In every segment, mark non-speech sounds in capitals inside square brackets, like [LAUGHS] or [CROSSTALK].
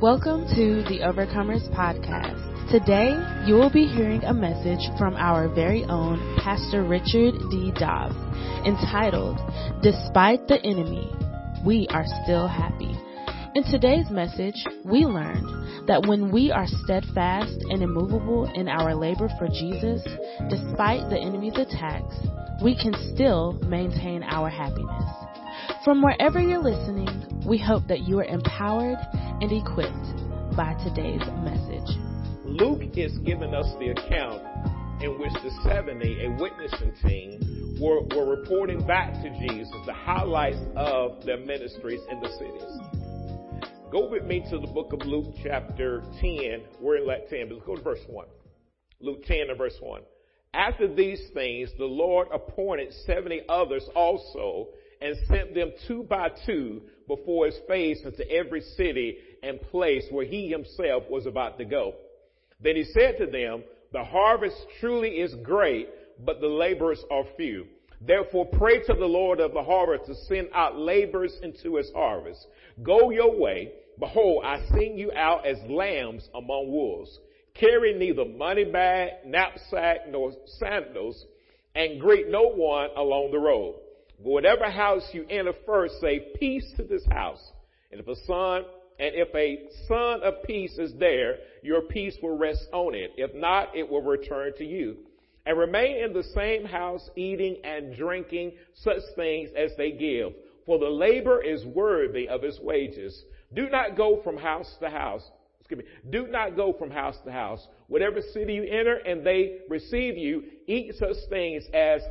Welcome to the Overcomers Podcast. Today, you will be hearing a message from our very own Pastor Richard D. Dobbs entitled, Despite the Enemy, We Are Still Happy. In today's message, we learned that when we are steadfast and immovable in our labor for Jesus, despite the enemy's attacks, we can still maintain our happiness. From wherever you're listening, we hope that you are empowered and equipped by today's message. Luke is giving us the account in which the 70, a witnessing team, were, were reporting back to Jesus the highlights of their ministries in the cities. Go with me to the book of Luke chapter 10. We're in Luke 10, but let's go to verse 1. Luke 10 and verse 1. After these things, the Lord appointed 70 others also and sent them two by two before his face into every city and place where he himself was about to go. Then he said to them, the harvest truly is great, but the laborers are few. Therefore pray to the Lord of the harvest to send out laborers into his harvest. Go your way. Behold, I send you out as lambs among wolves. Carry neither money bag, knapsack, nor sandals, and greet no one along the road. But whatever house you enter first, say peace to this house. And if a son, and if a son of peace is there, your peace will rest on it. If not, it will return to you. And remain in the same house, eating and drinking such things as they give. For the labor is worthy of his wages. Do not go from house to house. Excuse me. Do not go from house to house. Whatever city you enter and they receive you, eat such things as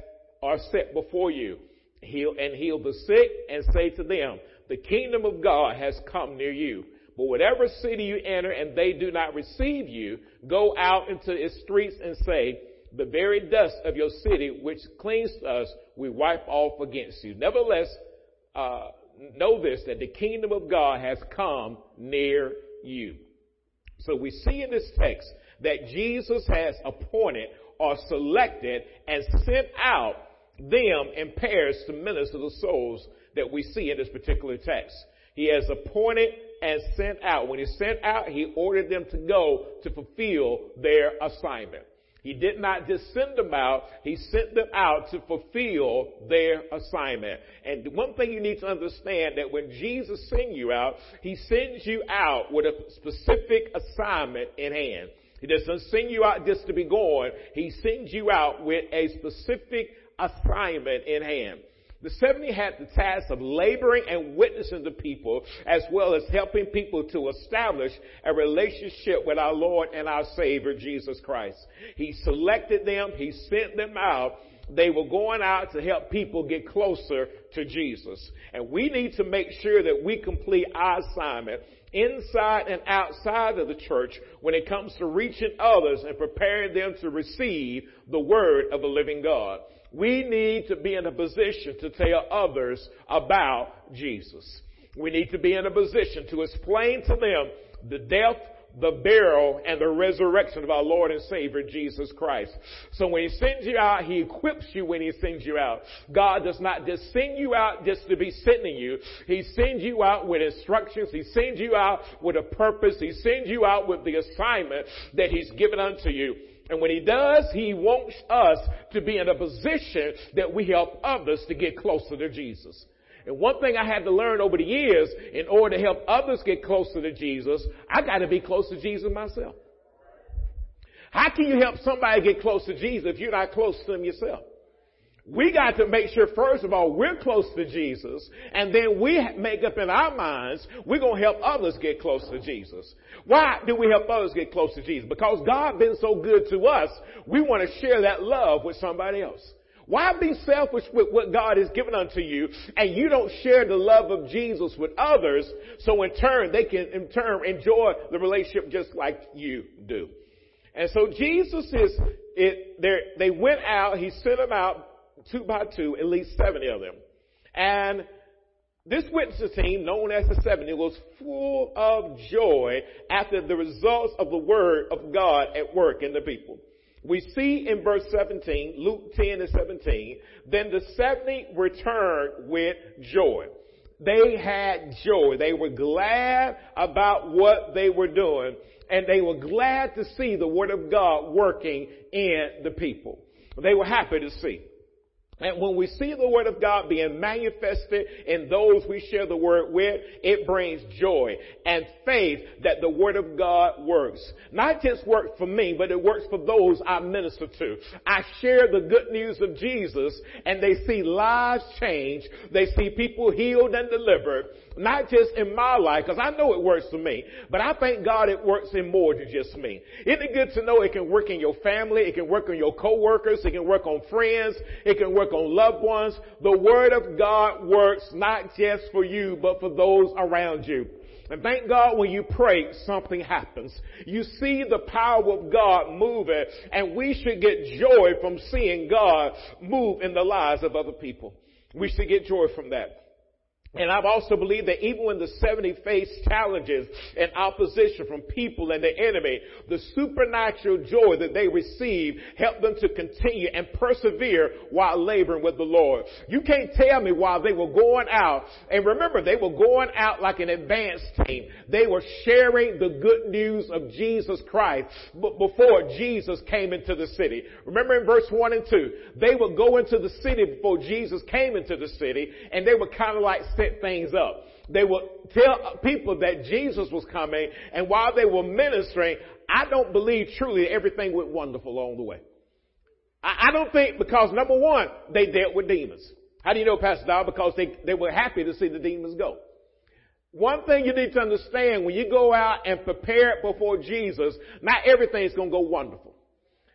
are set before you heal and heal the sick and say to them, the kingdom of God has come near you. But whatever city you enter and they do not receive you, go out into its streets and say, the very dust of your city which cleans us, we wipe off against you. Nevertheless, uh, know this, that the kingdom of God has come near you. So we see in this text that Jesus has appointed or selected and sent out them in pairs to minister the souls that we see in this particular text. He has appointed and sent out. When he sent out, he ordered them to go to fulfill their assignment. He did not just send them out, he sent them out to fulfill their assignment. And one thing you need to understand that when Jesus sends you out, he sends you out with a specific assignment in hand. He doesn't send you out just to be going. He sends you out with a specific assignment in hand. The 70 had the task of laboring and witnessing to people as well as helping people to establish a relationship with our Lord and our Savior Jesus Christ. He selected them, He sent them out. They were going out to help people get closer to Jesus. And we need to make sure that we complete our assignment inside and outside of the church when it comes to reaching others and preparing them to receive the word of the living God we need to be in a position to tell others about Jesus. We need to be in a position to explain to them the death, the burial, and the resurrection of our Lord and Savior Jesus Christ. So when He sends you out, He equips you when He sends you out. God does not just send you out just to be sending you. He sends you out with instructions. He sends you out with a purpose. He sends you out with the assignment that He's given unto you. And when he does, he wants us to be in a position that we help others to get closer to Jesus. And one thing I had to learn over the years, in order to help others get closer to Jesus, I got to be close to Jesus myself. How can you help somebody get close to Jesus if you're not close to them yourself? We got to make sure, first of all, we're close to Jesus, and then we make up in our minds, we're going to help others get close to Jesus. Why do we help others get close to Jesus? Because God been so good to us, we want to share that love with somebody else. Why be selfish with what God has given unto you and you don't share the love of Jesus with others so in turn they can in turn enjoy the relationship just like you do. And so Jesus is, it, they went out, he sent them out two by two, at least 70 of them. And this witness team, known as the 70, was full of joy after the results of the word of God at work in the people. We see in verse 17, Luke 10 and 17, then the 70 returned with joy. They had joy. They were glad about what they were doing and they were glad to see the word of God working in the people. They were happy to see. And when we see the word of God being manifested in those we share the word with, it brings joy and faith that the word of God works. Not just works for me, but it works for those I minister to. I share the good news of Jesus and they see lives change. They see people healed and delivered not just in my life, because I know it works for me, but I thank God it works in more than just me. Isn't it good to know it can work in your family, it can work on your coworkers, it can work on friends, it can work on loved ones. The Word of God works not just for you, but for those around you. And thank God when you pray, something happens. You see the power of God moving, and we should get joy from seeing God move in the lives of other people. We should get joy from that. And I've also believed that even when the 70 faced challenges and opposition from people and the enemy, the supernatural joy that they received helped them to continue and persevere while laboring with the Lord. You can't tell me while they were going out, and remember they were going out like an advance team. They were sharing the good news of Jesus Christ before Jesus came into the city. Remember in verse 1 and 2, they would go into the city before Jesus came into the city, and they were kind of like set things up. They would tell people that Jesus was coming, and while they were ministering, I don't believe truly everything went wonderful along the way. I, don't think because number one, they dealt with demons. How do you know, Pastor Dow? Because they, they were happy to see the demons go. One thing you need to understand when you go out and prepare before Jesus, not everything's going to go wonderful.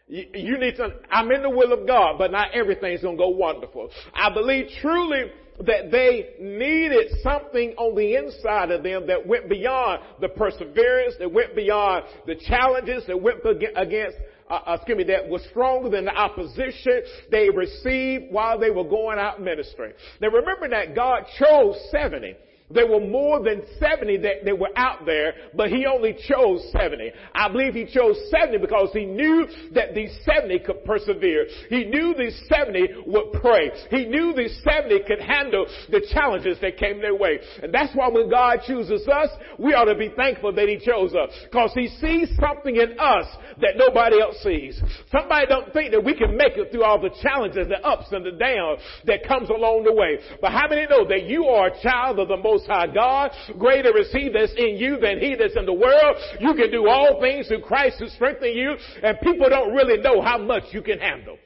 You, you need to, I'm in the will of God, but not everything's going to go wonderful. I believe truly that they needed something on the inside of them that went beyond the perseverance, that went beyond the challenges, that went against uh, uh, excuse me, that was stronger than the opposition they received while they were going out ministering. Now remember that God chose 70. There were more than 70 that, that were out there, but he only chose 70. I believe he chose 70 because he knew that these 70 could persevere. He knew these 70 would pray. He knew these 70 could handle the challenges that came their way. And that's why when God chooses us, we ought to be thankful that he chose us. Because he sees something in us that nobody else sees. Somebody don't think that we can make it through all the challenges, the ups and the downs that comes along the way. But how many know that you are a child of the most most high God. Greater is he that's in you than he that's in the world. You can do all things through Christ who strengthens you and people don't really know how much you can handle.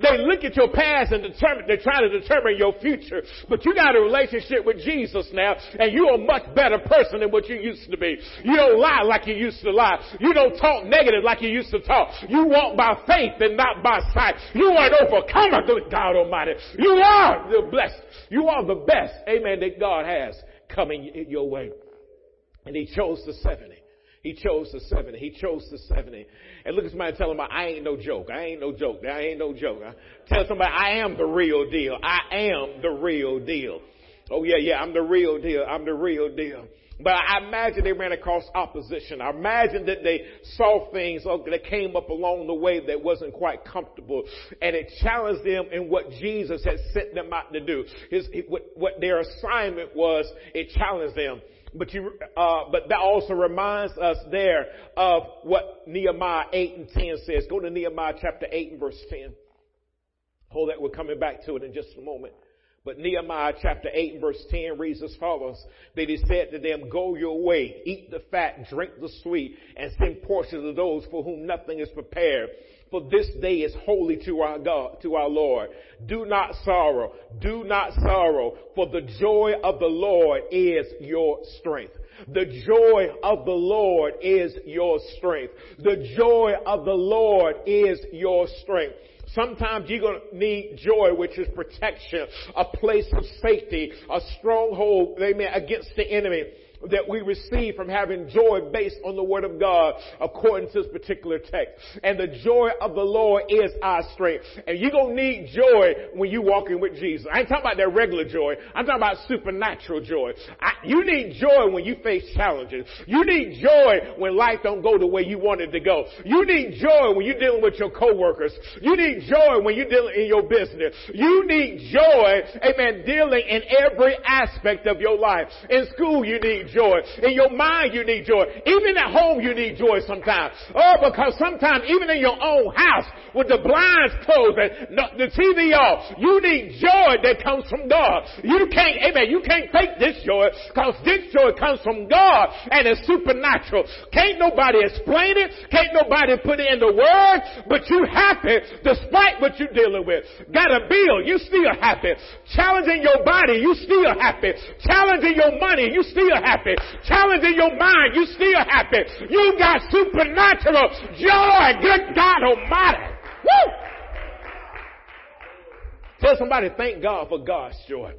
They look at your past and determine, they're trying to determine your future. But you got a relationship with Jesus now, and you're a much better person than what you used to be. You don't lie like you used to lie. You don't talk negative like you used to talk. You walk by faith and not by sight. You are an overcomer, God Almighty. You are the blessed. You are the best, amen, that God has coming your way. And He chose the 70. He chose the 70. He chose the 70. And look at somebody and tell them, I ain't no joke. I ain't no joke. I ain't no joke. Tell somebody, I am the real deal. I am the real deal. Oh yeah, yeah, I'm the real deal. I'm the real deal. But I imagine they ran across opposition. I imagine that they saw things oh, that came up along the way that wasn't quite comfortable. And it challenged them in what Jesus had sent them out to do. His, what, what their assignment was, it challenged them. But you, uh, but that also reminds us there of what Nehemiah 8 and 10 says. Go to Nehemiah chapter 8 and verse 10. Hold that, we're coming back to it in just a moment. But Nehemiah chapter 8 and verse 10 reads as follows. That he said to them, go your way, eat the fat, drink the sweet, and send portions to those for whom nothing is prepared. For this day is holy to our God, to our Lord. Do not sorrow. Do not sorrow. For the joy of the Lord is your strength. The joy of the Lord is your strength. The joy of the Lord is your strength. Sometimes you're going to need joy, which is protection, a place of safety, a stronghold, amen, against the enemy. That we receive from having joy based on the word of God according to this particular text. And the joy of the Lord is our strength. And you're going to need joy when you're walking with Jesus. I ain't talking about that regular joy. I'm talking about supernatural joy. I, you need joy when you face challenges. You need joy when life don't go the way you want it to go. You need joy when you're dealing with your coworkers. You need joy when you're dealing in your business. You need joy, amen, dealing in every aspect of your life. In school, you need joy. In your mind, you need joy. Even at home, you need joy sometimes. Oh, because sometimes even in your own house, with the blinds closed and the TV off, you need joy that comes from God. You can't, amen, you can't fake this joy because this joy comes from God and it's supernatural. Can't nobody explain it. Can't nobody put it in the word, but you happy despite what you're dealing with. Got a bill, you still happy. Challenging your body, you still happy. Challenging your money, you still happy happy. Challenging your mind, you still happy. You got supernatural joy. Good God Almighty. Woo! Tell somebody, thank God for God's joy.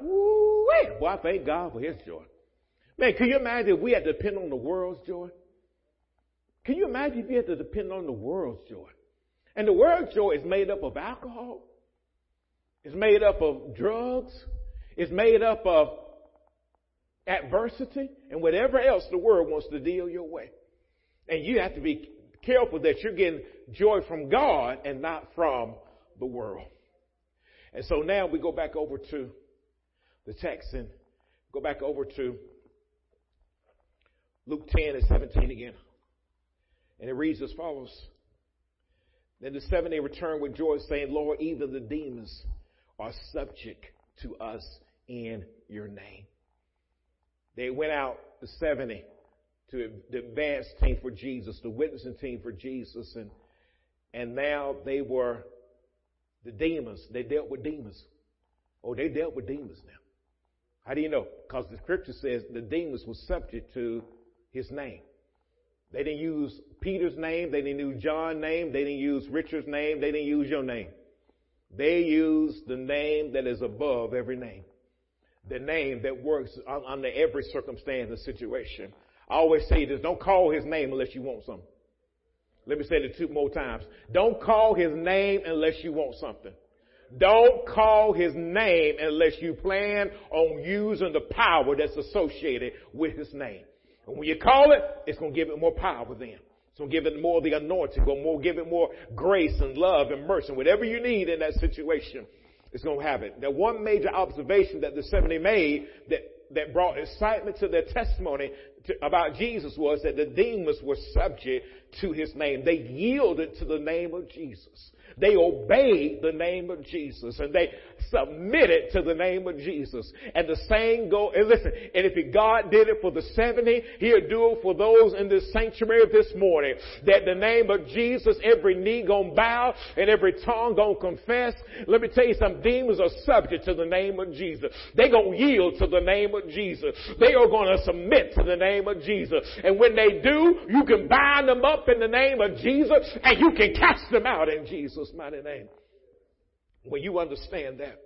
Woo! Boy, I thank God for His joy. Man, can you imagine if we had to depend on the world's joy? Can you imagine if you had to depend on the world's joy? And the world's joy is made up of alcohol. It's made up of drugs. It's made up of adversity, and whatever else the world wants to deal your way. And you have to be careful that you're getting joy from God and not from the world. And so now we go back over to the text and go back over to Luke 10 and 17 again. And it reads as follows. Then the seventy returned with joy, saying, Lord, even the demons are subject to us in your name. They went out the 70 to the advance team for Jesus, the witnessing team for Jesus, and and now they were the demons. They dealt with demons. Oh, they dealt with demons now. How do you know? Because the scripture says the demons were subject to his name. They didn't use Peter's name. They didn't use John's name. They didn't use Richard's name. They didn't use your name. They used the name that is above every name the name that works under every circumstance and situation. I always say this, don't call his name unless you want something. Let me say it two more times. Don't call his name unless you want something. Don't call his name unless you plan on using the power that's associated with his name. And when you call it, it's going to give it more power then. It's going to give it more of the anointing, going to give it more grace and love and mercy, whatever you need in that situation is going to happen. The one major observation that the 70 made that, that brought excitement to their testimony to, about Jesus was that the demons were subject to his name. They yielded to the name of Jesus. They obeyed the name of Jesus and they submitted to the name of Jesus. And the same go, and listen, and if God did it for the 70, He'll do it for those in this sanctuary this morning. That the name of Jesus, every knee gonna bow and every tongue gonna confess. Let me tell you some demons are subject to the name of Jesus. They gonna yield to the name of Jesus. They are gonna submit to the name of Jesus. And when they do, you can bind them up in the name of Jesus and you can cast them out in Jesus' mighty name. When you understand that.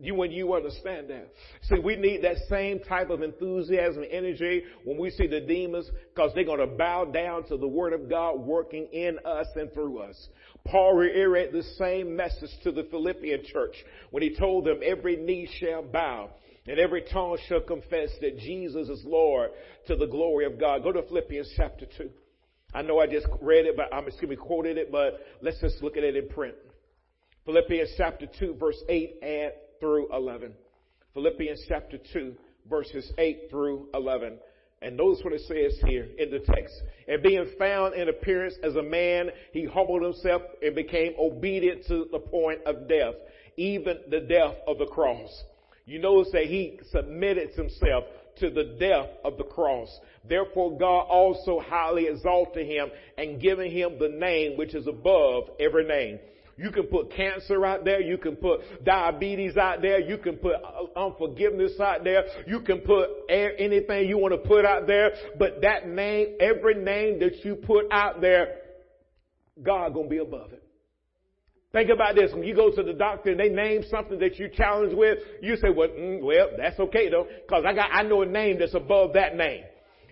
You, when you understand that. See, we need that same type of enthusiasm and energy when we see the demons because they're going to bow down to the word of God working in us and through us. Paul reiterated the same message to the Philippian church when he told them every knee shall bow and every tongue shall confess that Jesus is Lord to the glory of God. Go to Philippians chapter 2. I know I just read it, but I'm excuse me, quoted it, but let's just look at it in print. Philippians chapter 2 verse 8 and through 11. Philippians chapter 2 verses 8 through 11. And notice what it says here in the text. And being found in appearance as a man, he humbled himself and became obedient to the point of death, even the death of the cross. You notice that he submitted himself to the death of the cross. Therefore God also highly exalted him and given him the name which is above every name. You can put cancer out there. You can put diabetes out there. You can put unforgiveness out there. You can put anything you want to put out there. But that name, every name that you put out there, God gonna be above it. Think about this. When you go to the doctor and they name something that you challenge with, you say, well, mm, well, that's okay though, cause I got, I know a name that's above that name.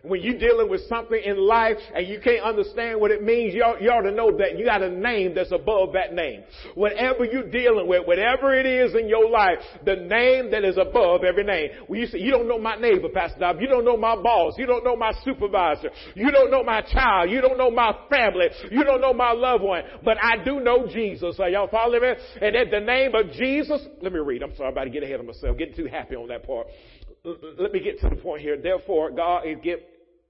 When you're dealing with something in life and you can't understand what it means, you ought, you ought to know that you got a name that's above that name. Whatever you're dealing with, whatever it is in your life, the name that is above every name. When you say, you don't know my neighbor, Pastor Dob, you don't know my boss, you don't know my supervisor, you don't know my child, you don't know my family, you don't know my loved one, but I do know Jesus. Are y'all following me? And at the name of Jesus, let me read. I'm sorry, I'm about to get ahead of myself, getting too happy on that part. Let me get to the point here. Therefore, God is give,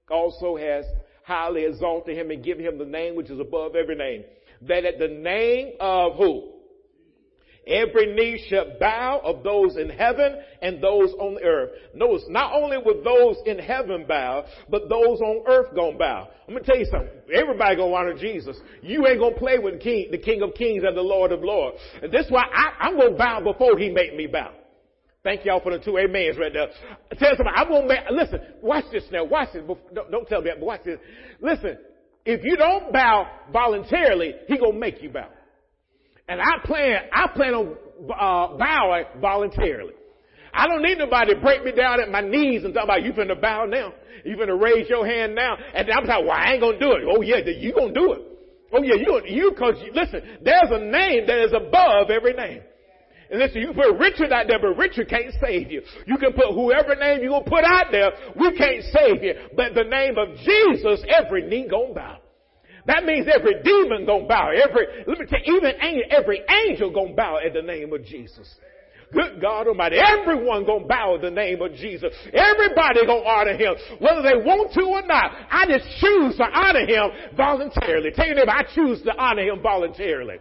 also has highly exalted him and given him the name which is above every name. That at the name of who? Every knee shall bow of those in heaven and those on earth. Notice, not only will those in heaven bow, but those on earth gonna bow. I'm gonna tell you something. Everybody gonna honor Jesus. You ain't gonna play with the King, the King of Kings and the Lord of Lords. And this is why I, I'm gonna bow before He make me bow. Thank y'all for the two amens right there. Tell somebody, I won't make, listen, watch this now, watch this. Don't, don't tell me that, but watch this. Listen, if you don't bow voluntarily, he gonna make you bow. And I plan, I plan on uh, bowing voluntarily. I don't need nobody to break me down at my knees and talk about you finna bow now. You finna raise your hand now. And I'm like, well, I ain't gonna do it. Oh yeah, you gonna do it. Oh yeah, you, you, cause you, listen, there's a name that is above every name. And listen, you put Richard out there, but Richard can't save you. You can put whoever name you gonna put out there, we can't save you. But the name of Jesus, every knee gonna bow. That means every demon gonna bow. Every, let me tell you, even every angel gonna bow at the name of Jesus. Good God Almighty. Everyone gonna bow at the name of Jesus. Everybody gonna honor Him, whether they want to or not. I just choose to honor Him voluntarily. Tell your neighbor, I choose to honor Him voluntarily.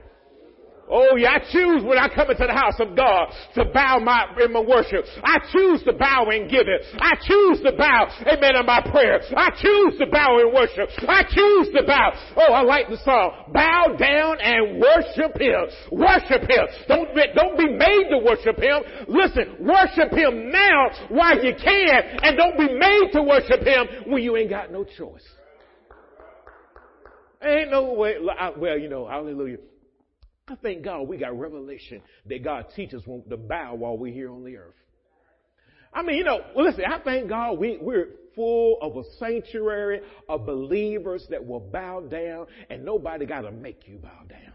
Oh yeah, I choose when I come into the house of God to bow my, in my worship. I choose to bow and give it. I choose to bow, amen, in my prayer. I choose to bow in worship. I choose to bow. Oh, I like the song. Bow down and worship Him. Worship Him. Don't don't be made to worship Him. Listen, worship Him now while you can and don't be made to worship Him when you ain't got no choice. Ain't no way, well, you know, hallelujah. I thank God we got revelation that God teaches us to bow while we're here on the earth. I mean, you know, well, listen, I thank God we, we're full of a sanctuary of believers that will bow down and nobody got to make you bow down.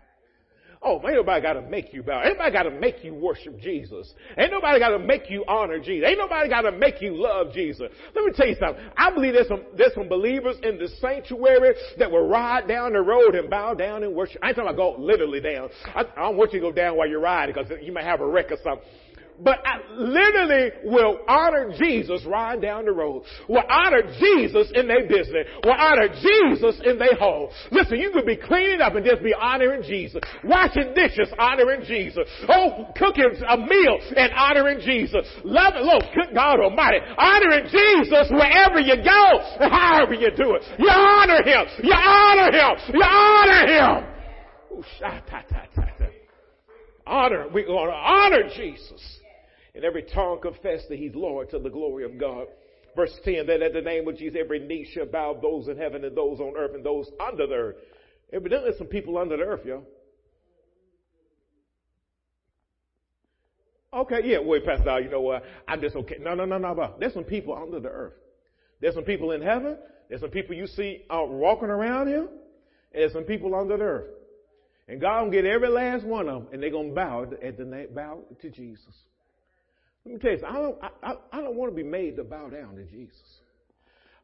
Oh, ain't nobody got to make you bow. Ain't nobody got to make you worship Jesus. Ain't nobody got to make you honor Jesus. Ain't nobody got to make you love Jesus. Let me tell you something. I believe there's some, there's some believers in the sanctuary that will ride down the road and bow down and worship. I ain't talking about go literally down. I, I don't want you to go down while you're riding because you might have a wreck or something but I literally will honor Jesus riding down the road. Will honor Jesus in their business. Will honor Jesus in their home. Listen, you could be cleaning up and just be honoring Jesus. Washing dishes, honoring Jesus. Oh, cooking a meal and honoring Jesus. Love it, Lord, God Almighty. Honoring Jesus wherever you go however you do it. You honor Him. You honor Him. You honor Him. Ooh, honor, we want to honor Jesus and every tongue confess that he's Lord to the glory of God. Verse 10, that at the name of Jesus every knee shall bow, those in heaven and those on earth and those under the earth. Evidently some people under the earth, yo. Okay, yeah, wait, Pastor, you know what? I'm just okay. No, no, no, no, no. There's some people under the earth. There's some people in heaven. There's some people you see uh, walking around here. And there's some people under the earth. And God will get every last one of them, and they're gonna bow at the name bow to Jesus. Let me tell you, I don't, I, I don't want to be made to bow down to Jesus.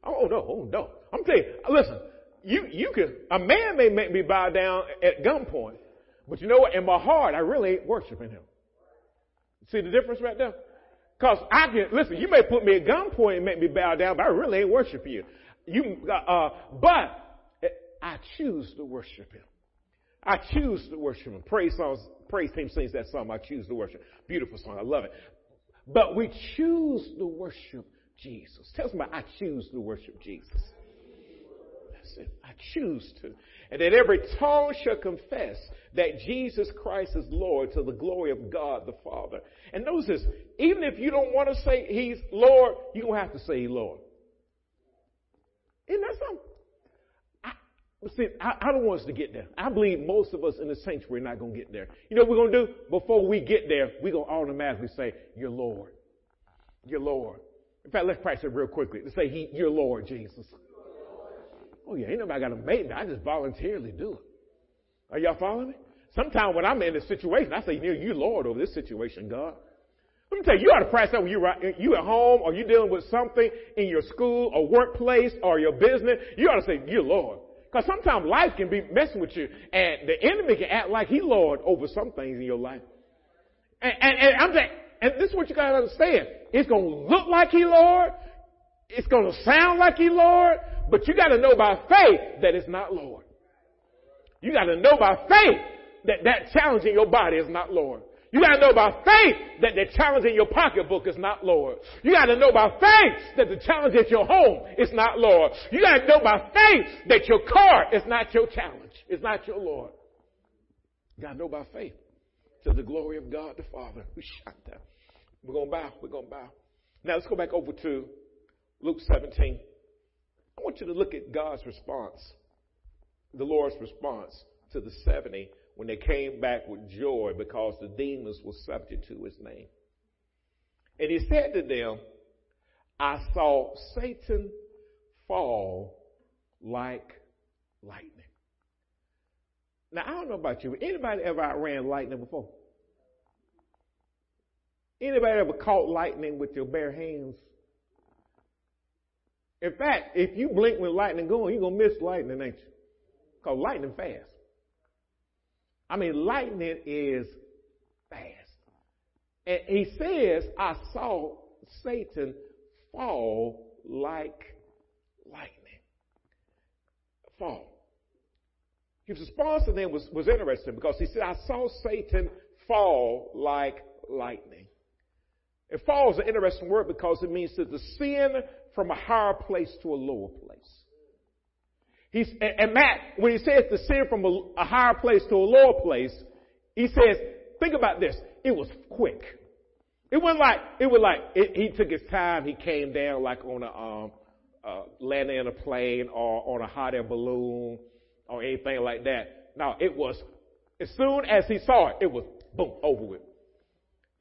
Oh no, oh no. I'm telling you, listen, you, you can, a man may make me bow down at gunpoint, but you know what? In my heart, I really ain't worshiping him. See the difference right there? Cause I can, listen, you may put me at gunpoint and make me bow down, but I really ain't worshiping you. You, uh, uh, but I choose to worship him. I choose to worship him. Praise songs, praise team sings that song. I choose to worship. Beautiful song. I love it. But we choose to worship Jesus. Tell somebody, I choose to worship Jesus. That's it. I choose to. And that every tongue shall confess that Jesus Christ is Lord to the glory of God the Father. And notice this, even if you don't want to say He's Lord, to have to say Lord. Isn't that something? See, I, I, don't want us to get there. I believe most of us in the sanctuary are not going to get there. You know what we're going to do? Before we get there, we're going to automatically say, Your Lord. Your Lord. In fact, let's practice it real quickly. Let's say, he, Your Lord, Jesus. Oh, yeah, ain't nobody got to make me. I just voluntarily do it. Are y'all following me? Sometimes when I'm in a situation, I say, You Lord over this situation, God. Let me tell you, you ought to practice that when you you at home or you're dealing with something in your school or workplace or your business. You ought to say, "You Lord," because sometimes life can be messing with you, and the enemy can act like he Lord over some things in your life. And, and, and I'm saying, and this is what you got to understand: it's to look like he Lord, it's to sound like he Lord, but you got to know by faith that it's not Lord. You got to know by faith that that challenge in your body is not Lord. You gotta know by faith that the challenge in your pocketbook is not Lord. You gotta know by faith that the challenge at your home is not Lord. You gotta know by faith that your car is not your challenge. It's not your Lord. You gotta know by faith to the glory of God the Father. We shot that. We're gonna bow. We're gonna bow. Now let's go back over to Luke 17. I want you to look at God's response, the Lord's response to the 70 when they came back with joy because the demons were subject to his name. And he said to them, I saw Satan fall like lightning. Now, I don't know about you. But anybody ever outran lightning before? Anybody ever caught lightning with your bare hands? In fact, if you blink when lightning going, you're going to miss lightning, ain't you? Because lightning fast. I mean, lightning is fast. And he says, I saw Satan fall like lightning. Fall. His response to them was, was interesting because he said, I saw Satan fall like lightning. And fall is an interesting word because it means to descend from a higher place to a lower place. He's, and Matt, when he says to sin from a, a higher place to a lower place, he says, think about this. It was quick. It wasn't like, it was like, it, he took his time, he came down like on a, um, uh, landing in a plane or on a hot air balloon or anything like that. No, it was, as soon as he saw it, it was boom, over with.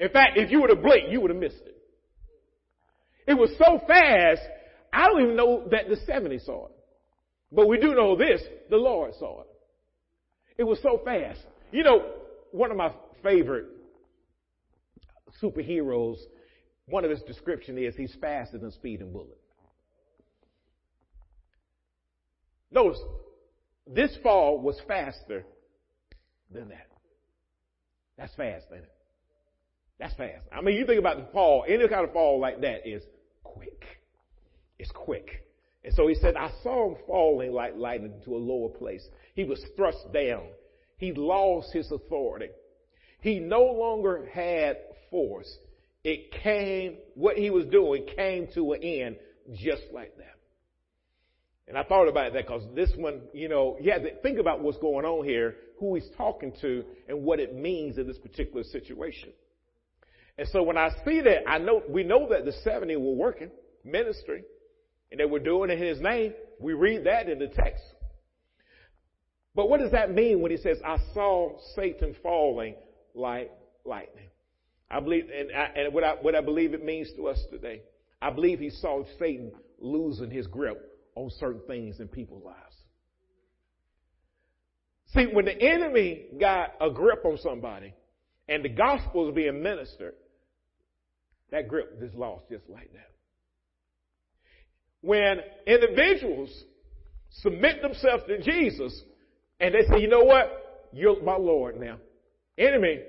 In fact, if you would have blinked, you would have missed it. It was so fast, I don't even know that the 70 saw it. But we do know this, the Lord saw it. It was so fast. You know, one of my favorite superheroes, one of his description is he's faster than speeding bullet. Notice, this fall was faster than that. That's fast, ain't it? That's fast. I mean, you think about the fall, any kind of fall like that is quick. It's quick. And so he said, I saw him falling like lightning to a lower place. He was thrust down. He lost his authority. He no longer had force. It came, what he was doing came to an end just like that. And I thought about that because this one, you know, you have to think about what's going on here, who he's talking to, and what it means in this particular situation. And so when I see that, I know, we know that the 70 were working, ministry and they were doing it in his name. We read that in the text. But what does that mean when he says, I saw Satan falling like lightning? I believe, and, I, and what, I, what I believe it means to us today, I believe he saw Satan losing his grip on certain things in people's lives. See, when the enemy got a grip on somebody and the gospel is being ministered, that grip is lost just like that when individuals submit themselves to Jesus and they say, you know what? You're my Lord now. Enemy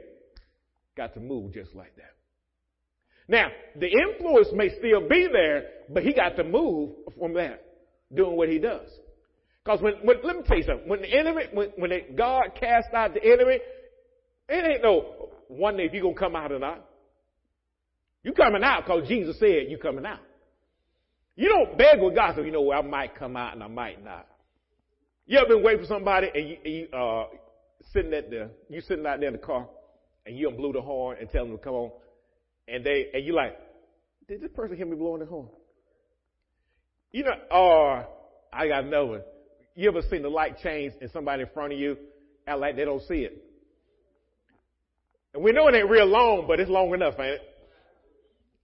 got to move just like that. Now, the influence may still be there, but he got to move from that, doing what he does. Because when, when, let me tell you something. When the enemy, when, when they, God cast out the enemy, it ain't no one day if you're gonna come out or not. You coming out because Jesus said you coming out. You don't beg with God, so you know, well, I might come out and I might not. You ever been waiting for somebody and you, you uh, sitting at the, you sitting out there in the car and you blow the horn and tell them to come on and they, and you like, did this person hear me blowing the horn? You know, or uh, I got another one. You ever seen the light change and somebody in front of you act like they don't see it? And we know it ain't real long, but it's long enough, ain't it?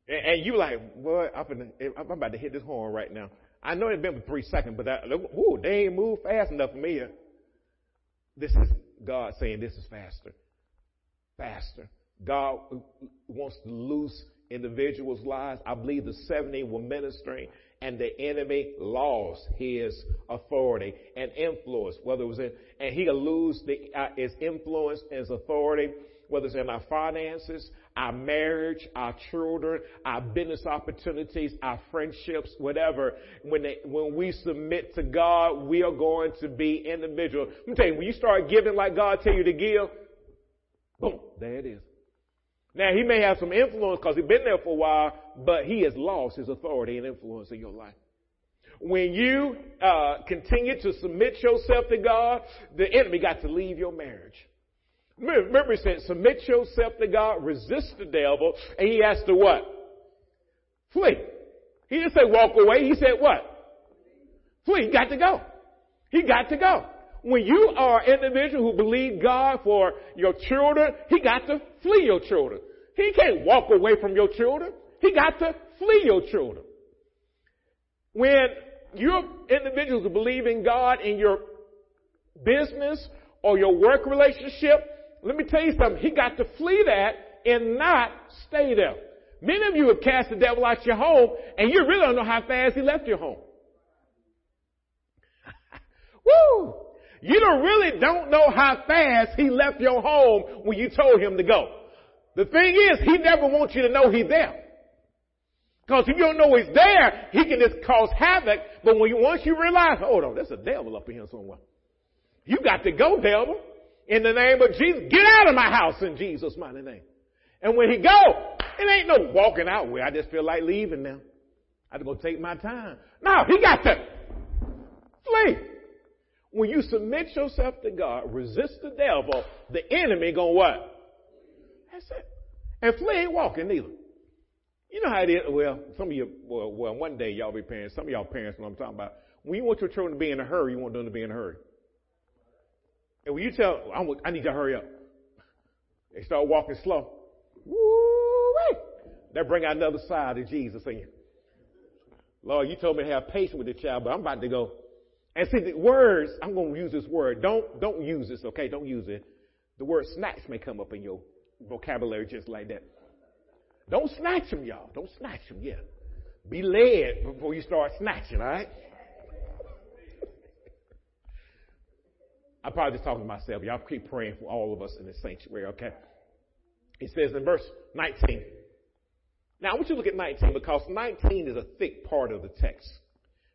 And, and you like, boy, I'm, I'm about to hit this horn right now. I know it's been for three seconds, but that, ooh, they ain't moved fast enough for me. This is God saying this is faster. Faster. God wants to loose individuals' lives. I believe the 70 were ministering and the enemy lost his authority and influence, whether it was in, and he lose the, uh, his influence his authority, whether it's in our finances, our marriage, our children, our business opportunities, our friendships, whatever. When they, when we submit to God, we are going to be individual. Let me tell you, when you start giving like God tell you to give, boom, there it is. Now he may have some influence because he's been there for a while, but he has lost his authority and influence in your life. When you uh, continue to submit yourself to God, the enemy got to leave your marriage. Remember, he said, submit yourself to God, resist the devil, and he has to what? Flee. He didn't say walk away. He said what? Flee. He got to go. He got to go. When you are an individual who believe God for your children, he got to flee your children. He can't walk away from your children. He got to flee your children. When you're individuals who believe in God in your business or your work relationship, let me tell you something. He got to flee that and not stay there. Many of you have cast the devil out your home and you really don't know how fast he left your home. [LAUGHS] Woo! You don't really don't know how fast he left your home when you told him to go. The thing is, he never wants you to know he's there. Because if you don't know he's there, he can just cause havoc. But when you, once you realize, hold on, there's a devil up in here somewhere. You got to go, devil. In the name of Jesus, get out of my house in Jesus' mighty name. And when he go, it ain't no walking out where I just feel like leaving now. I to go take my time. No, he got to flee. When you submit yourself to God, resist the devil, the enemy gonna what? That's it. And flee ain't walking neither. You know how it is. Well, some of you, well, well, one day y'all be parents. Some of y'all parents know what I'm talking about. When you want your children to be in a hurry, you want them to be in a hurry. And when you tell, I need to hurry up, they start walking slow. Woo! They bring out another side of Jesus saying, Lord, you told me to have patience with the child, but I'm about to go. And see, the words, I'm going to use this word. Don't, don't use this, okay? Don't use it. The word snatch may come up in your vocabulary just like that. Don't snatch them, y'all. Don't snatch them, yeah. Be led before you start snatching, all right? I'm probably just talking to myself. Y'all keep praying for all of us in this sanctuary, okay? It says in verse 19. Now I want you to look at 19 because 19 is a thick part of the text.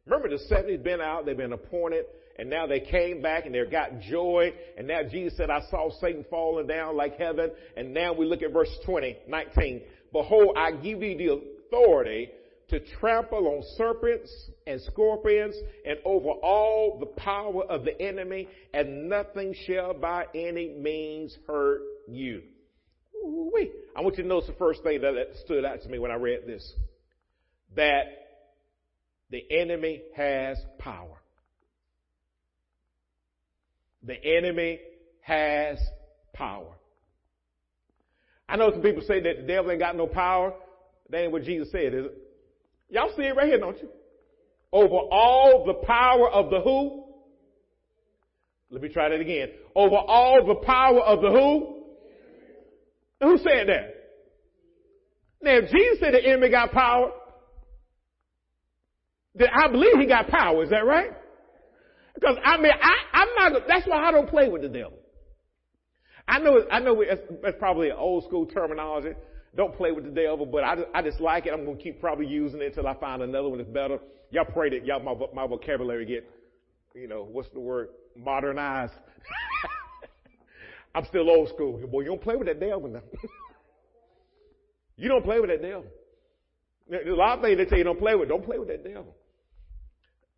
Remember the 70's been out, they've been appointed, and now they came back and they've got joy, and now Jesus said, I saw Satan falling down like heaven, and now we look at verse 20, 19. Behold, I give you the authority to trample on serpents and scorpions and over all the power of the enemy, and nothing shall by any means hurt you. I want you to notice the first thing that stood out to me when I read this. That the enemy has power. The enemy has power. I know some people say that the devil ain't got no power. That ain't what Jesus said, is it? Y'all see it right here, don't you? Over all the power of the who? Let me try that again. Over all the power of the who? Who said that? Now, if Jesus said the enemy got power, then I believe he got power. Is that right? Because I mean, I, I'm not. That's why I don't play with the devil. I know. I know. It's, it's probably an old school terminology. Don't play with the devil, but I just, I just like it. I'm going to keep probably using it until I find another one that's better. Y'all pray that y'all my, my vocabulary get, you know, what's the word? Modernized. [LAUGHS] I'm still old school. Boy, you don't play with that devil now. [LAUGHS] you don't play with that devil. There's a lot of things they say you don't play with. Don't play with that devil.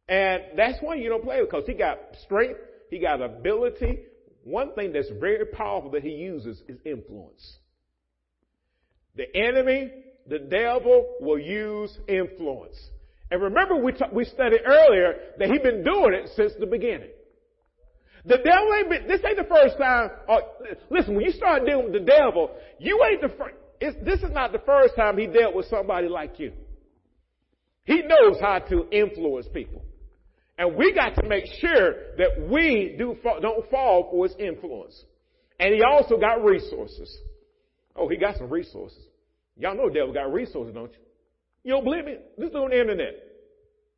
And that's why you don't play with because he got strength, he got ability. One thing that's very powerful that he uses is influence. The enemy, the devil will use influence. And remember we, t- we studied earlier that he's been doing it since the beginning. The devil ain't been, this ain't the first time, or, listen, when you start dealing with the devil, you ain't the first, this is not the first time he dealt with somebody like you. He knows how to influence people. And we got to make sure that we do, don't fall for his influence. And he also got resources. Oh, he got some resources. Y'all know the devil got resources, don't you? You don't believe me? This is on the internet.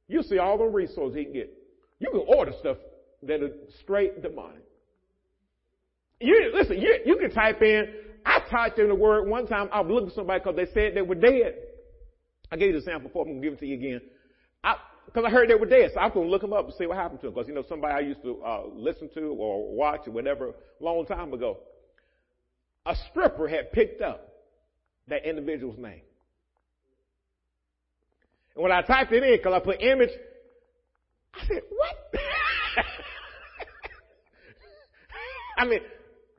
You see all the resources he can get. You can order stuff that are straight demonic. You listen. You, you can type in. I typed in the word one time. I was looking at somebody because they said they were dead. I gave you the sample before. I'm gonna give it to you again. Because I, I, heard they were dead, so I'm gonna look them up and see what happened to them. Because you know somebody I used to uh, listen to or watch or whatever a long time ago. A stripper had picked up that individual's name. And when I typed it in, because I put image, I said, what? [LAUGHS] I mean,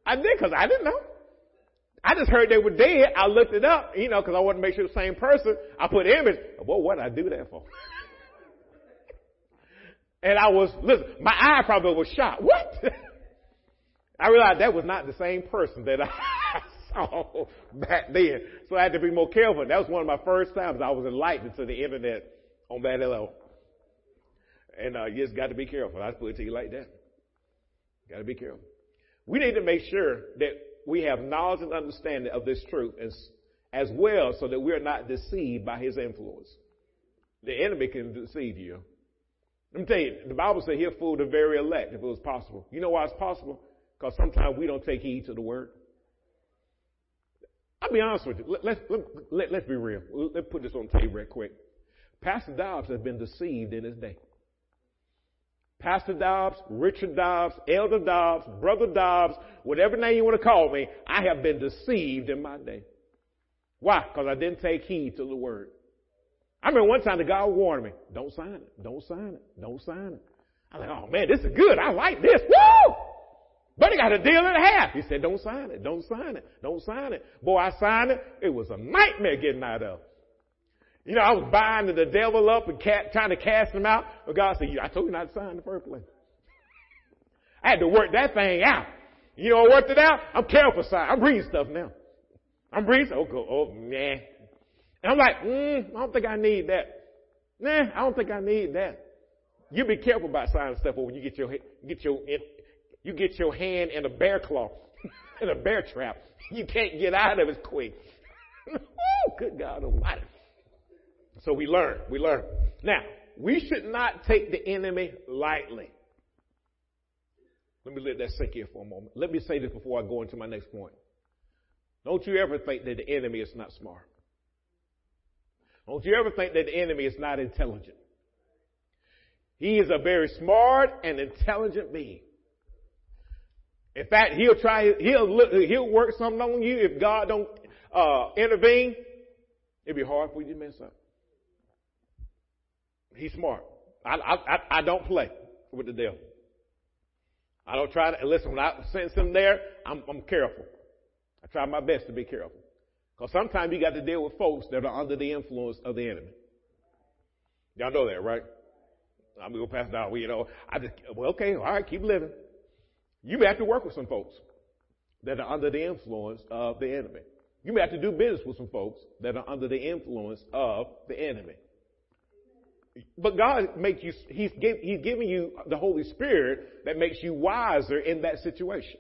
I did because I didn't know. I just heard they were dead. I looked it up, you know, because I wanted to make sure the same person. I put image. Well, what did I do that for? [LAUGHS] and I was, listen, my eye probably was shot. What? [LAUGHS] I realized that was not the same person that [LAUGHS] I saw back then. So I had to be more careful. That was one of my first times I was enlightened to the internet on that level. And uh, you just got to be careful. I put it to you like that. Got to be careful. We need to make sure that we have knowledge and understanding of this truth as, as well so that we're not deceived by his influence. The enemy can deceive you. Let me tell you, the Bible says he'll fool the very elect if it was possible. You know why it's possible? Because sometimes we don't take heed to the word. I'll be honest with you. Let, let's, let, let, let's be real. Let's put this on the table real quick. Pastor Dobbs has been deceived in his day. Pastor Dobbs, Richard Dobbs, Elder Dobbs, Brother Dobbs, whatever name you want to call me, I have been deceived in my day. Why? Because I didn't take heed to the word. I remember one time the God warned me, don't sign it, don't sign it, don't sign it. I'm like, oh man, this is good. I like this. Woo! But he got a deal in half. He said, don't sign it, don't sign it, don't sign it. Boy, I signed it. It was a nightmare getting out of. You know, I was binding the devil up and trying to cast him out. But God said, I told you not to sign the first place. I had to work that thing out. You know, I worked it out. I'm careful, sign. I'm reading stuff now. I'm reading. Oh, oh, man. And I'm like, mm, I don't think I need that. Nah, I don't think I need that. You be careful about signing stuff when you get your get your you get your hand in a bear claw, [LAUGHS] in a bear trap. You can't get out of it quick. [LAUGHS] oh, good God Almighty! So we learn. We learn. Now, we should not take the enemy lightly. Let me let that sink in for a moment. Let me say this before I go into my next point. Don't you ever think that the enemy is not smart. Don't you ever think that the enemy is not intelligent. He is a very smart and intelligent being. In fact, he'll try, he'll, he'll work something on you if God don't, uh, intervene. It'd be hard for you to mess up. He's smart. I, I, I don't play with the devil. I don't try to, listen, when I sense him there, I'm, I'm careful. I try my best to be careful. Because sometimes you got to deal with folks that are under the influence of the enemy. Y'all know that, right? I'm going to go past down. You know, I just, well, okay, all right, keep living. You may have to work with some folks that are under the influence of the enemy. You may have to do business with some folks that are under the influence of the enemy. But God makes you, He's, give, he's giving you the Holy Spirit that makes you wiser in that situation.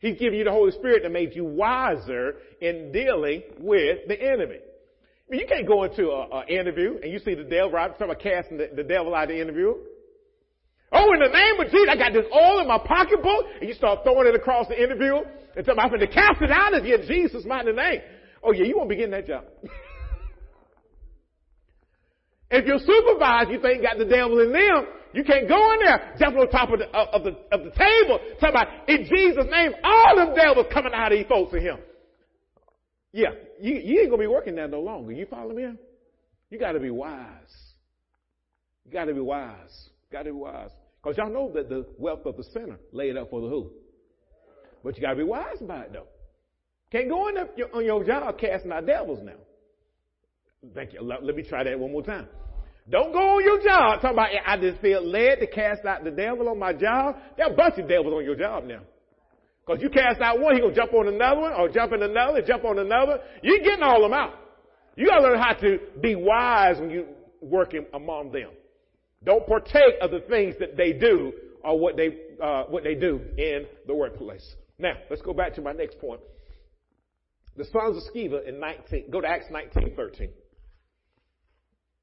He's giving you the Holy Spirit that makes you wiser in dealing with the enemy. I mean, you can't go into an interview and you see the devil, right? Talking about casting the, the devil out of the interview. Oh, in the name of Jesus, I got this oil in my pocketbook, and you start throwing it across the interview and tell me I'm going to cast it out of you in Jesus' mighty name. Oh yeah, you won't be getting that job. [LAUGHS] If your supervisor you think got the devil in them, you can't go in there jumping on top of the, of the, of the table talking about, in Jesus' name, all them devils coming out of these folks in him. Yeah, you, you ain't gonna be working there no longer. You follow me? You gotta be wise. You gotta be wise. You gotta be wise. Cause y'all know that the wealth of the sinner laid up for the who. But you gotta be wise about it though. Can't go in on your job casting out devils now. Thank you. Let, me try that one more time. Don't go on your job talking about I just feel led to cast out the devil on my job. There are a bunch of devils on your job now. Cause you cast out one, he gonna jump on another one, or jump in another, jump on another. You're getting all of them out. You gotta learn how to be wise when you working among them. Don't partake of the things that they do or what they uh, what they do in the workplace. Now, let's go back to my next point. The sons of Sceva in 19, go to Acts 19, 13.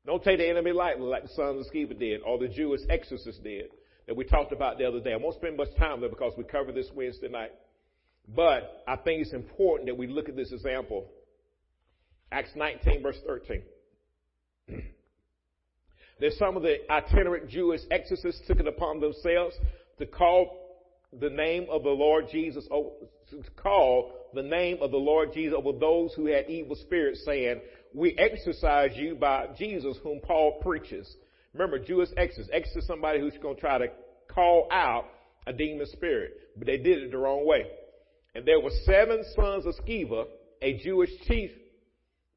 Don't take the enemy lightly like the sons of Sceva did or the Jewish exorcists did that we talked about the other day. I won't spend much time there because we covered this Wednesday night. But I think it's important that we look at this example. Acts 19 verse 13. [CLEARS THROAT] There's some of the itinerant Jewish exorcists took it upon themselves to call the name of the Lord Jesus, oh, to call the name of the Lord Jesus over those who had evil spirits saying, we exorcise you by Jesus whom Paul preaches. Remember, Jewish exorcist. Exorcist somebody who's going to try to call out a demon spirit. But they did it the wrong way. And there were seven sons of Sceva, a Jewish chief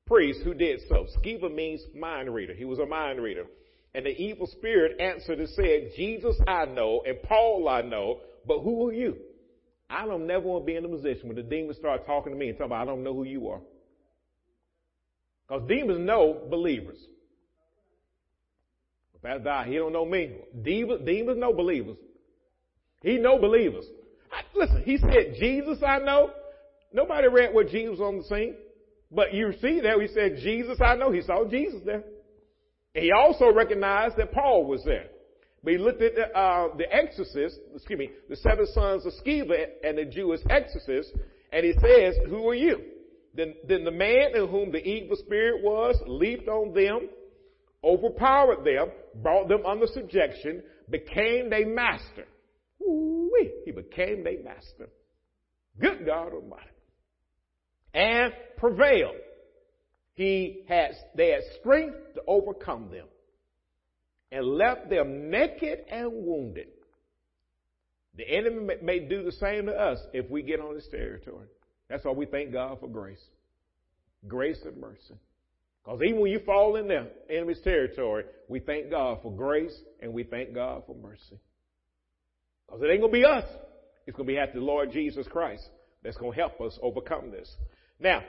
priest who did so. Sceva means mind reader. He was a mind reader. And the evil spirit answered and said, Jesus I know and Paul I know, but who are you? I don't never want to be in a position when the demons start talking to me and talking about I don't know who you are. Because demons know believers. Pastor Doc, he don't know me. Demons, demons know believers. He know believers. I, listen, he said, Jesus I know. Nobody read what Jesus on the scene. But you see there, he said, Jesus I know. He saw Jesus there. And he also recognized that Paul was there. But he looked at the, uh, the exorcist, excuse me, the seven sons of Sceva and the Jewish exorcist, and he says, who are you? Then, then the man in whom the evil spirit was leaped on them, overpowered them, brought them under subjection, became their master. Ooh-wee. He became their master. Good God Almighty. And prevailed. He had, they had strength to overcome them and left them naked and wounded. The enemy may do the same to us if we get on his territory. That's why we thank God for grace. Grace and mercy. Because even when you fall in the enemy's territory, we thank God for grace and we thank God for mercy. Because it ain't going to be us. It's going to be at the Lord Jesus Christ that's going to help us overcome this. Now,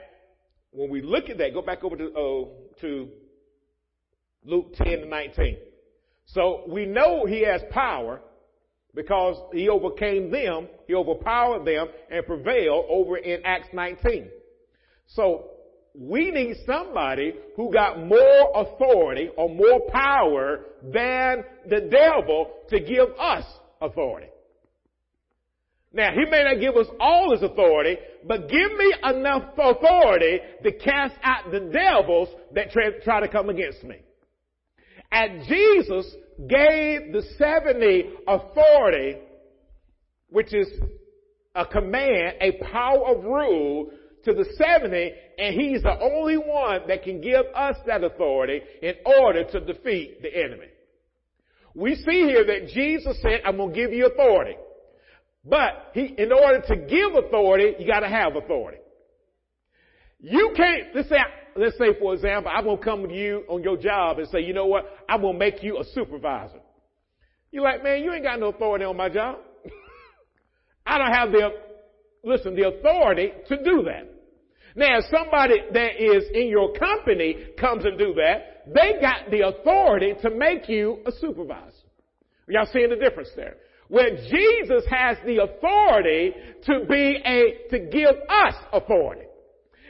when we look at that, go back over to, uh, to Luke 10 and 19. So we know he has power because he overcame them, he overpowered them and prevailed over in Acts 19. So we need somebody who got more authority or more power than the devil to give us authority. Now, he may not give us all his authority, but give me enough authority to cast out the devils that try, try to come against me. And Jesus gave the 70 authority, which is a command, a power of rule to the 70, and he's the only one that can give us that authority in order to defeat the enemy. We see here that Jesus said, I'm going to give you authority. But he, in order to give authority, you got to have authority. You can't, let's say, let's say for example, I'm going to come to you on your job and say, you know what? I'm going to make you a supervisor. You're like, man, you ain't got no authority on my job. [LAUGHS] I don't have the, listen, the authority to do that. Now, if somebody that is in your company comes and do that, they got the authority to make you a supervisor. Y'all seeing the difference there? Where Jesus has the authority to be a, to give us authority.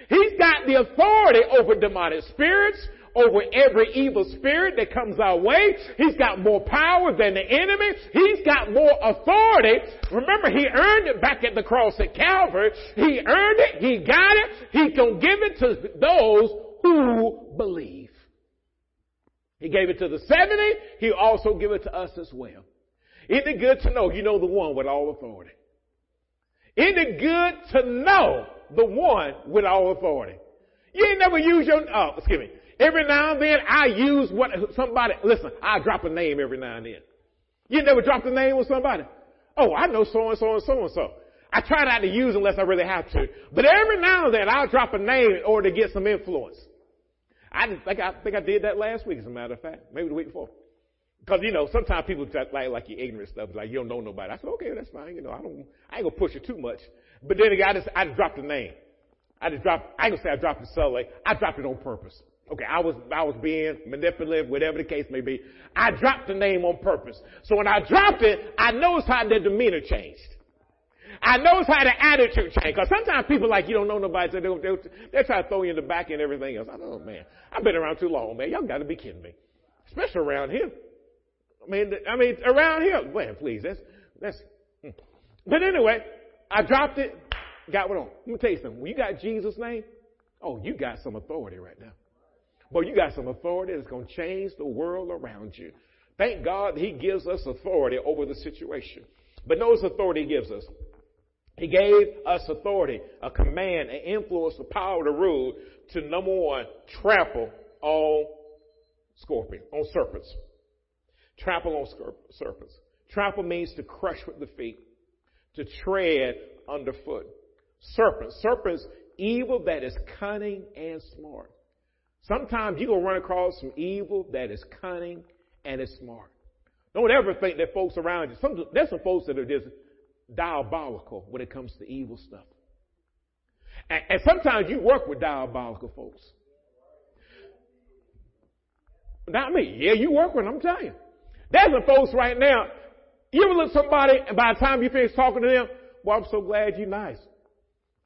He's got the authority over demonic spirits, over every evil spirit that comes our way. He's got more power than the enemy. He's got more authority. Remember, he earned it back at the cross at Calvary. He earned it. He got it. He can give it to those who believe. He gave it to the 70. He also give it to us as well. Isn't it good to know you know the one with all authority? Isn't it good to know the one with all authority? You ain't never use your, oh, excuse me. Every now and then I use what somebody, listen, I drop a name every now and then. You never drop the name with somebody? Oh, I know so and so and so and so. I try not to use unless I really have to. But every now and then I'll drop a name in order to get some influence. I think I think I did that last week, as a matter of fact, maybe the week before. Because you know, sometimes people like like your ignorant stuff, like you don't know nobody. I said, okay, that's fine. You know, I don't, I ain't gonna push it too much. But then again, I just I just dropped the name. I just dropped. I ain't gonna say I dropped it subtly. I dropped it on purpose. Okay, I was I was being manipulative, whatever the case may be. I dropped the name on purpose. So when I dropped it, I noticed how their demeanor changed. I noticed how the attitude changed. Because sometimes people like you don't know nobody, so they'll, they'll, they'll try to throw you in the back and everything else. I know, oh, man. I've been around too long, man. Y'all got to be kidding me, especially around here. I mean, I mean, around here, man, please, that's that's. Hmm. But anyway, I dropped it, got what on. Let me tell you something. When you got Jesus' name, oh, you got some authority right now. Boy, you got some authority that's going to change the world around you. Thank God He gives us authority over the situation. But notice authority He gives us. He gave us authority, a command, an influence, the power to rule to number one, trample on scorpions, on serpents. Trample on serpents. Trample means to crush with the feet, to tread underfoot. Serpents. Serpents, evil that is cunning and smart. Sometimes you're going to run across some evil that is cunning and is smart. Don't ever think that folks around you, some, there's some folks that are just diabolical when it comes to evil stuff. And, and sometimes you work with diabolical folks. Not me. Yeah, you work with them, I'm telling you. There's some folks right now, you ever look somebody and by the time you finish talking to them, well, I'm so glad you're nice.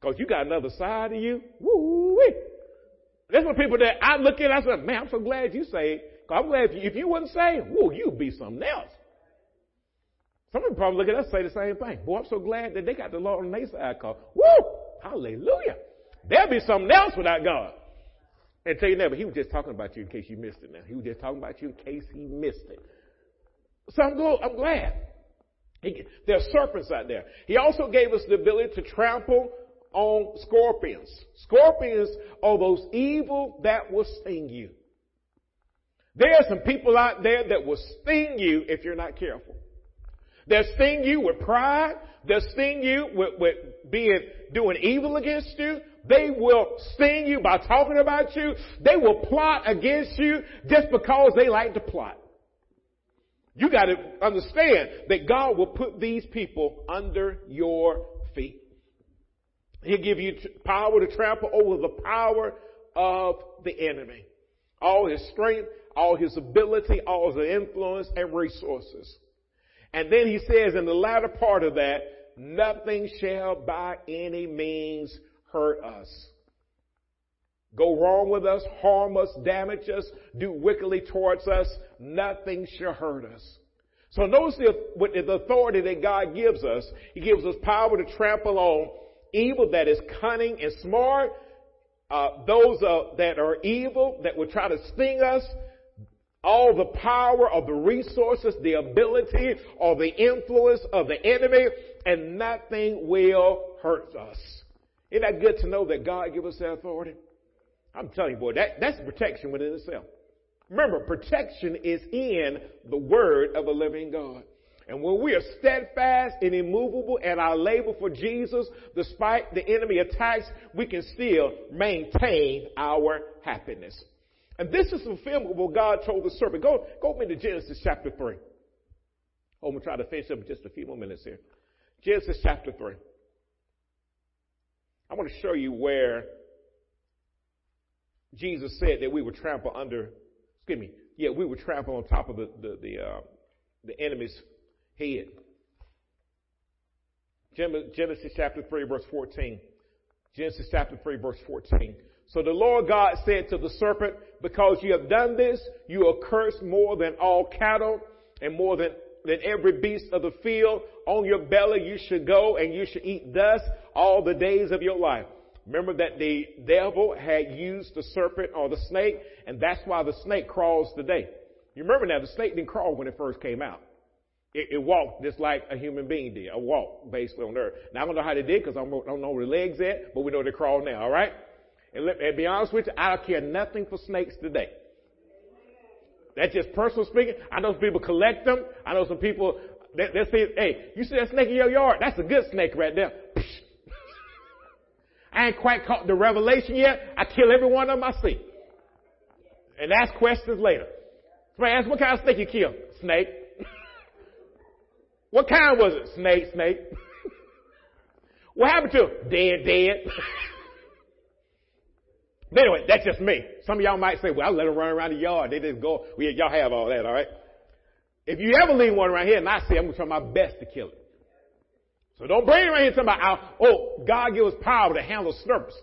Cause you got another side of you. Woo wee. There's some people that I look at, I said, man, I'm so glad you saved. I'm glad if you, if you wasn't saved, whoa, you'd be something else. Some people probably look at us and say the same thing. Boy, I'm so glad that they got the Lord on their side cause, woo, hallelujah. There'll be something else without God. And tell you never, he was just talking about you in case you missed it now. He was just talking about you in case he missed it. So I'm, go, I'm glad. He, there are serpents out there. He also gave us the ability to trample on scorpions. Scorpions are those evil that will sting you. There are some people out there that will sting you if you're not careful. They'll sting you with pride. They'll sting you with, with being, doing evil against you. They will sting you by talking about you. They will plot against you just because they like to plot. You gotta understand that God will put these people under your feet. He'll give you power to trample over the power of the enemy. All his strength, all his ability, all his influence and resources. And then he says in the latter part of that, nothing shall by any means hurt us. Go wrong with us, harm us, damage us, do wickedly towards us, nothing shall hurt us. So notice the, the authority that God gives us, He gives us power to trample on evil that is cunning and smart, uh, those uh, that are evil that will try to sting us, all the power of the resources, the ability or the influence of the enemy, and nothing will hurt us. Isn't that good to know that God gives us that authority? I'm telling you, boy, that, that's protection within itself. Remember, protection is in the word of a living God. And when we are steadfast and immovable in our labor for Jesus, despite the enemy attacks, we can still maintain our happiness. And this is fulfillment what God told the serpent. Go, go with me to Genesis chapter 3. Oh, I'm going to try to finish up in just a few more minutes here. Genesis chapter 3. I want to show you where Jesus said that we would trample under, excuse me, yeah, we would trample on top of the, the, the, uh, the enemy's head. Genesis chapter 3 verse 14. Genesis chapter 3 verse 14. So the Lord God said to the serpent, because you have done this, you are cursed more than all cattle and more than, than every beast of the field. On your belly you should go and you should eat dust all the days of your life. Remember that the devil had used the serpent or the snake, and that's why the snake crawls today. You remember now, the snake didn't crawl when it first came out. It, it walked just like a human being did, a walk basically on earth. Now I don't know how they did because I don't know where the legs at, but we know they crawl now, alright? And let be honest with you, I don't care nothing for snakes today. That's just personal speaking. I know some people collect them. I know some people they, they say, hey, you see that snake in your yard? That's a good snake right there. I ain't quite caught the revelation yet. I kill every one of them I see. and ask questions later. Somebody ask, what kind of snake you killed? Snake. [LAUGHS] what kind was it? Snake, snake. [LAUGHS] what happened to him? Dead, dead. [LAUGHS] but anyway, that's just me. Some of y'all might say, well, I let them run around the yard. They just go. Well, y'all have all that, all right? If you ever leave one around here and I say, I'm going to try my best to kill it. So don't bring it around here talking about, oh, God give us power to handle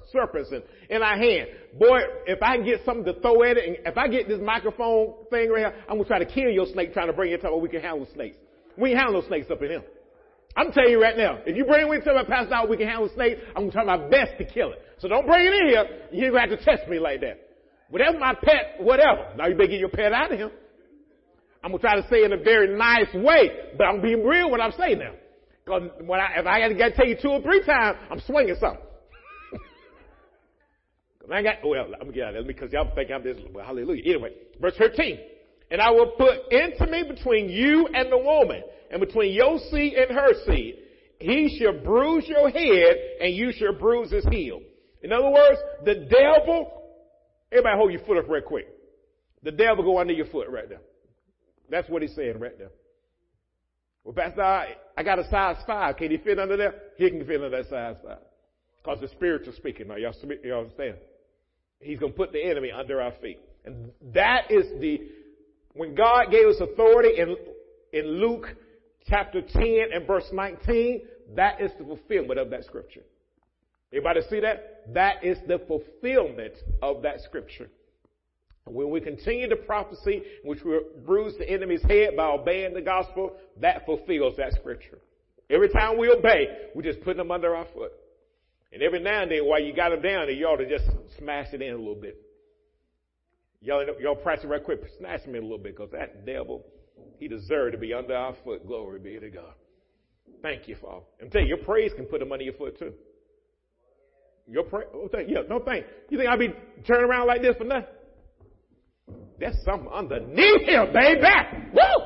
serpents in, in our hand. Boy, if I get something to throw at it, and if I get this microphone thing right here, I'm going to try to kill your snake trying to bring it to where we can handle snakes. We can handle snakes up in here. I'm telling you right now, if you bring it to my pastor out, we can handle snakes, I'm going to try my best to kill it. So don't bring it in here. You're going to have to test me like that. Whatever my pet, whatever. Now you better get your pet out of here. I'm going to try to say it in a very nice way, but I'm being real when I'm saying that. Because when I, if I got to tell you two or three times, I'm swinging something. [LAUGHS] I got, well, let me get out of there because y'all think I'm this, well, hallelujah. Anyway, verse 13. And I will put intimacy between you and the woman, and between your seed and her seed. He shall bruise your head, and you shall bruise his heel. In other words, the devil, everybody hold your foot up real quick. The devil go under your foot right there. That's what he's saying right there. Well, Pastor, I, I got a size five. Can he fit under there? He can fit under that size five. Because the spiritual speaking. Now, y'all, y'all understand? He's going to put the enemy under our feet. And that is the, when God gave us authority in, in Luke chapter 10 and verse 19, that is the fulfillment of that scripture. Everybody see that? That is the fulfillment of that scripture. When we continue the prophecy, which will bruise the enemy's head by obeying the gospel, that fulfills that scripture. Every time we obey, we're just put them under our foot. And every now and then, while you got them down, you ought to just smash it in a little bit. Y'all, y'all practice right quick, smash him in a little bit, because that devil, he deserved to be under our foot. Glory be to God. Thank you, Father. I'm telling you, your praise can put him under your foot too. Your praise, oh, yeah, no thank. You think I'll be turning around like this for nothing? There's something underneath him, baby. Woo!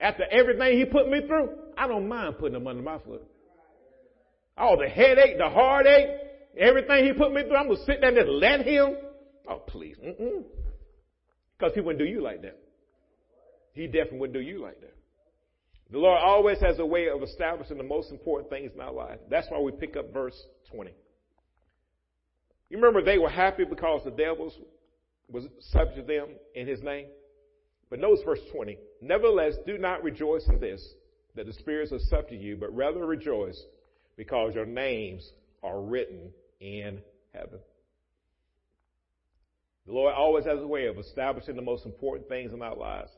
After everything he put me through, I don't mind putting him under my foot. All the headache, the heartache, everything he put me through, I'm gonna sit there and just let him. Oh, please. Mm-mm. Because he wouldn't do you like that. He definitely wouldn't do you like that. The Lord always has a way of establishing the most important things in our life. That's why we pick up verse 20. You remember they were happy because the devils was subject to them in his name. But notice verse 20. Nevertheless, do not rejoice in this, that the spirits are subject to you, but rather rejoice because your names are written in heaven. The Lord always has a way of establishing the most important things in our lives.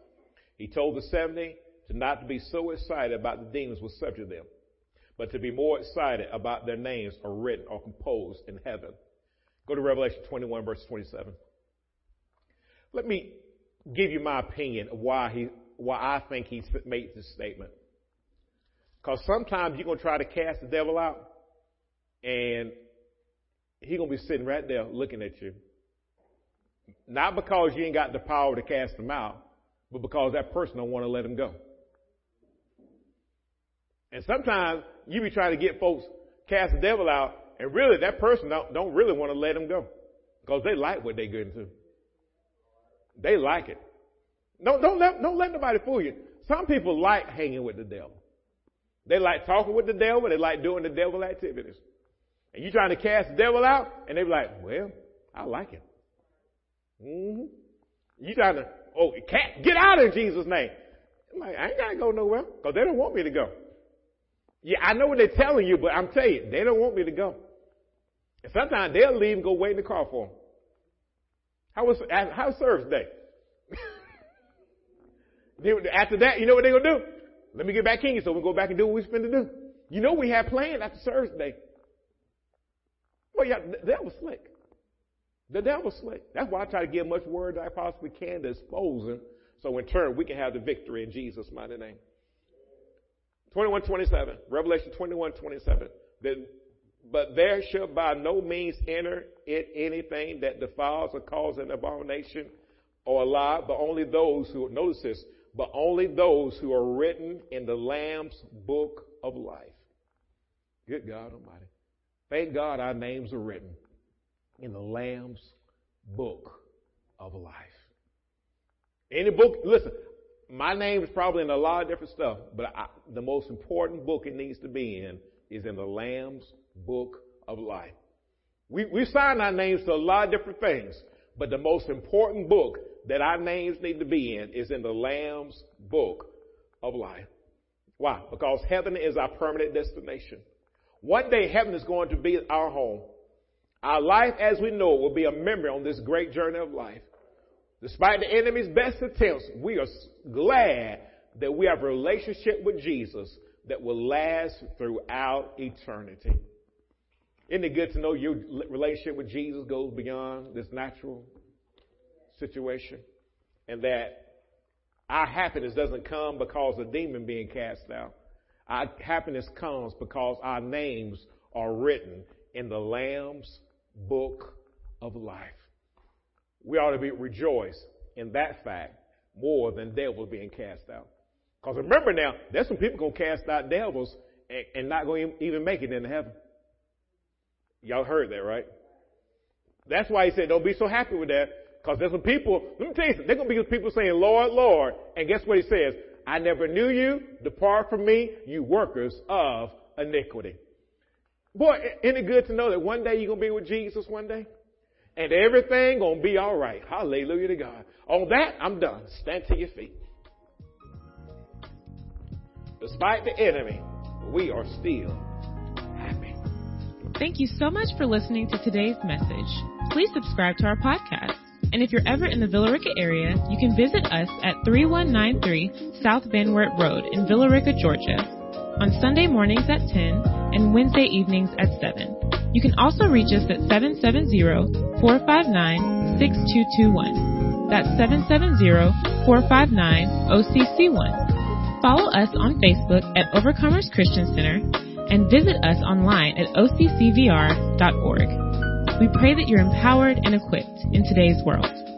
He told the 70 to not to be so excited about the demons were subject to them, but to be more excited about their names are written or composed in heaven. Go to Revelation 21 verse 27. Let me give you my opinion of why he, why I think he made this statement. Because sometimes you're going to try to cast the devil out, and he's going to be sitting right there looking at you. Not because you ain't got the power to cast him out, but because that person don't want to let him go. And sometimes you be trying to get folks cast the devil out, and really that person don't, don't really want to let him go because they like what they get into. They like it. Don't, don't let, don't let nobody fool you. Some people like hanging with the devil. They like talking with the devil. They like doing the devil activities. And you trying to cast the devil out, and they be like, well, I like it. Mm-hmm. You trying to, oh, cat, get out in Jesus' name. I'm like, I ain't gotta go nowhere, because they don't want me to go. Yeah, I know what they're telling you, but I'm telling you, they don't want me to go. And sometimes they'll leave and go wait in the car for them. How was how service day? [LAUGHS] after that, you know what they're gonna do? Let me get back in so we go back and do what we're supposed to do. You know we have planned after service day. Well, yeah, the devil's slick. The devil's slick. That's why I try to get much word I possibly can to expose him, so in turn we can have the victory in Jesus' mighty name. 21, 27. Revelation 21, 27. Then but there shall by no means enter it anything that defiles or causes an abomination or a lie, but only those who, notice this, but only those who are written in the Lamb's book of life. Good God Almighty. Thank God our names are written in the Lamb's book of life. Any book, listen, my name is probably in a lot of different stuff, but I, the most important book it needs to be in is in the Lamb's Book of Life. We, we sign our names to a lot of different things, but the most important book that our names need to be in is in the Lamb's Book of Life. Why? Because heaven is our permanent destination. One day heaven is going to be our home. Our life as we know it will be a memory on this great journey of life. Despite the enemy's best attempts, we are glad that we have a relationship with Jesus that will last throughout eternity. Isn't it good to know your relationship with Jesus goes beyond this natural situation? And that our happiness doesn't come because a demon being cast out. Our happiness comes because our names are written in the Lamb's book of life. We ought to be rejoice in that fact more than devils being cast out. Because remember now, there's some people going to cast out devils and, and not to even make it into heaven. Y'all heard that, right? That's why he said, don't be so happy with that. Because there's some people, let me tell you something, there's going to be people saying, Lord, Lord. And guess what he says? I never knew you. Depart from me, you workers of iniquity. Boy, isn't it good to know that one day you're going to be with Jesus one day? And everything going to be all right. Hallelujah to God. On that, I'm done. Stand to your feet. Despite the enemy, we are still. Thank you so much for listening to today's message. Please subscribe to our podcast. And if you're ever in the Villa Rica area, you can visit us at 3193 South Van Wert Road in Villa Rica, Georgia, on Sunday mornings at 10 and Wednesday evenings at 7. You can also reach us at 770-459-6221. That's 770-459-OCC1. Follow us on Facebook at Overcomers Christian Center and visit us online at occvr.org. We pray that you're empowered and equipped in today's world.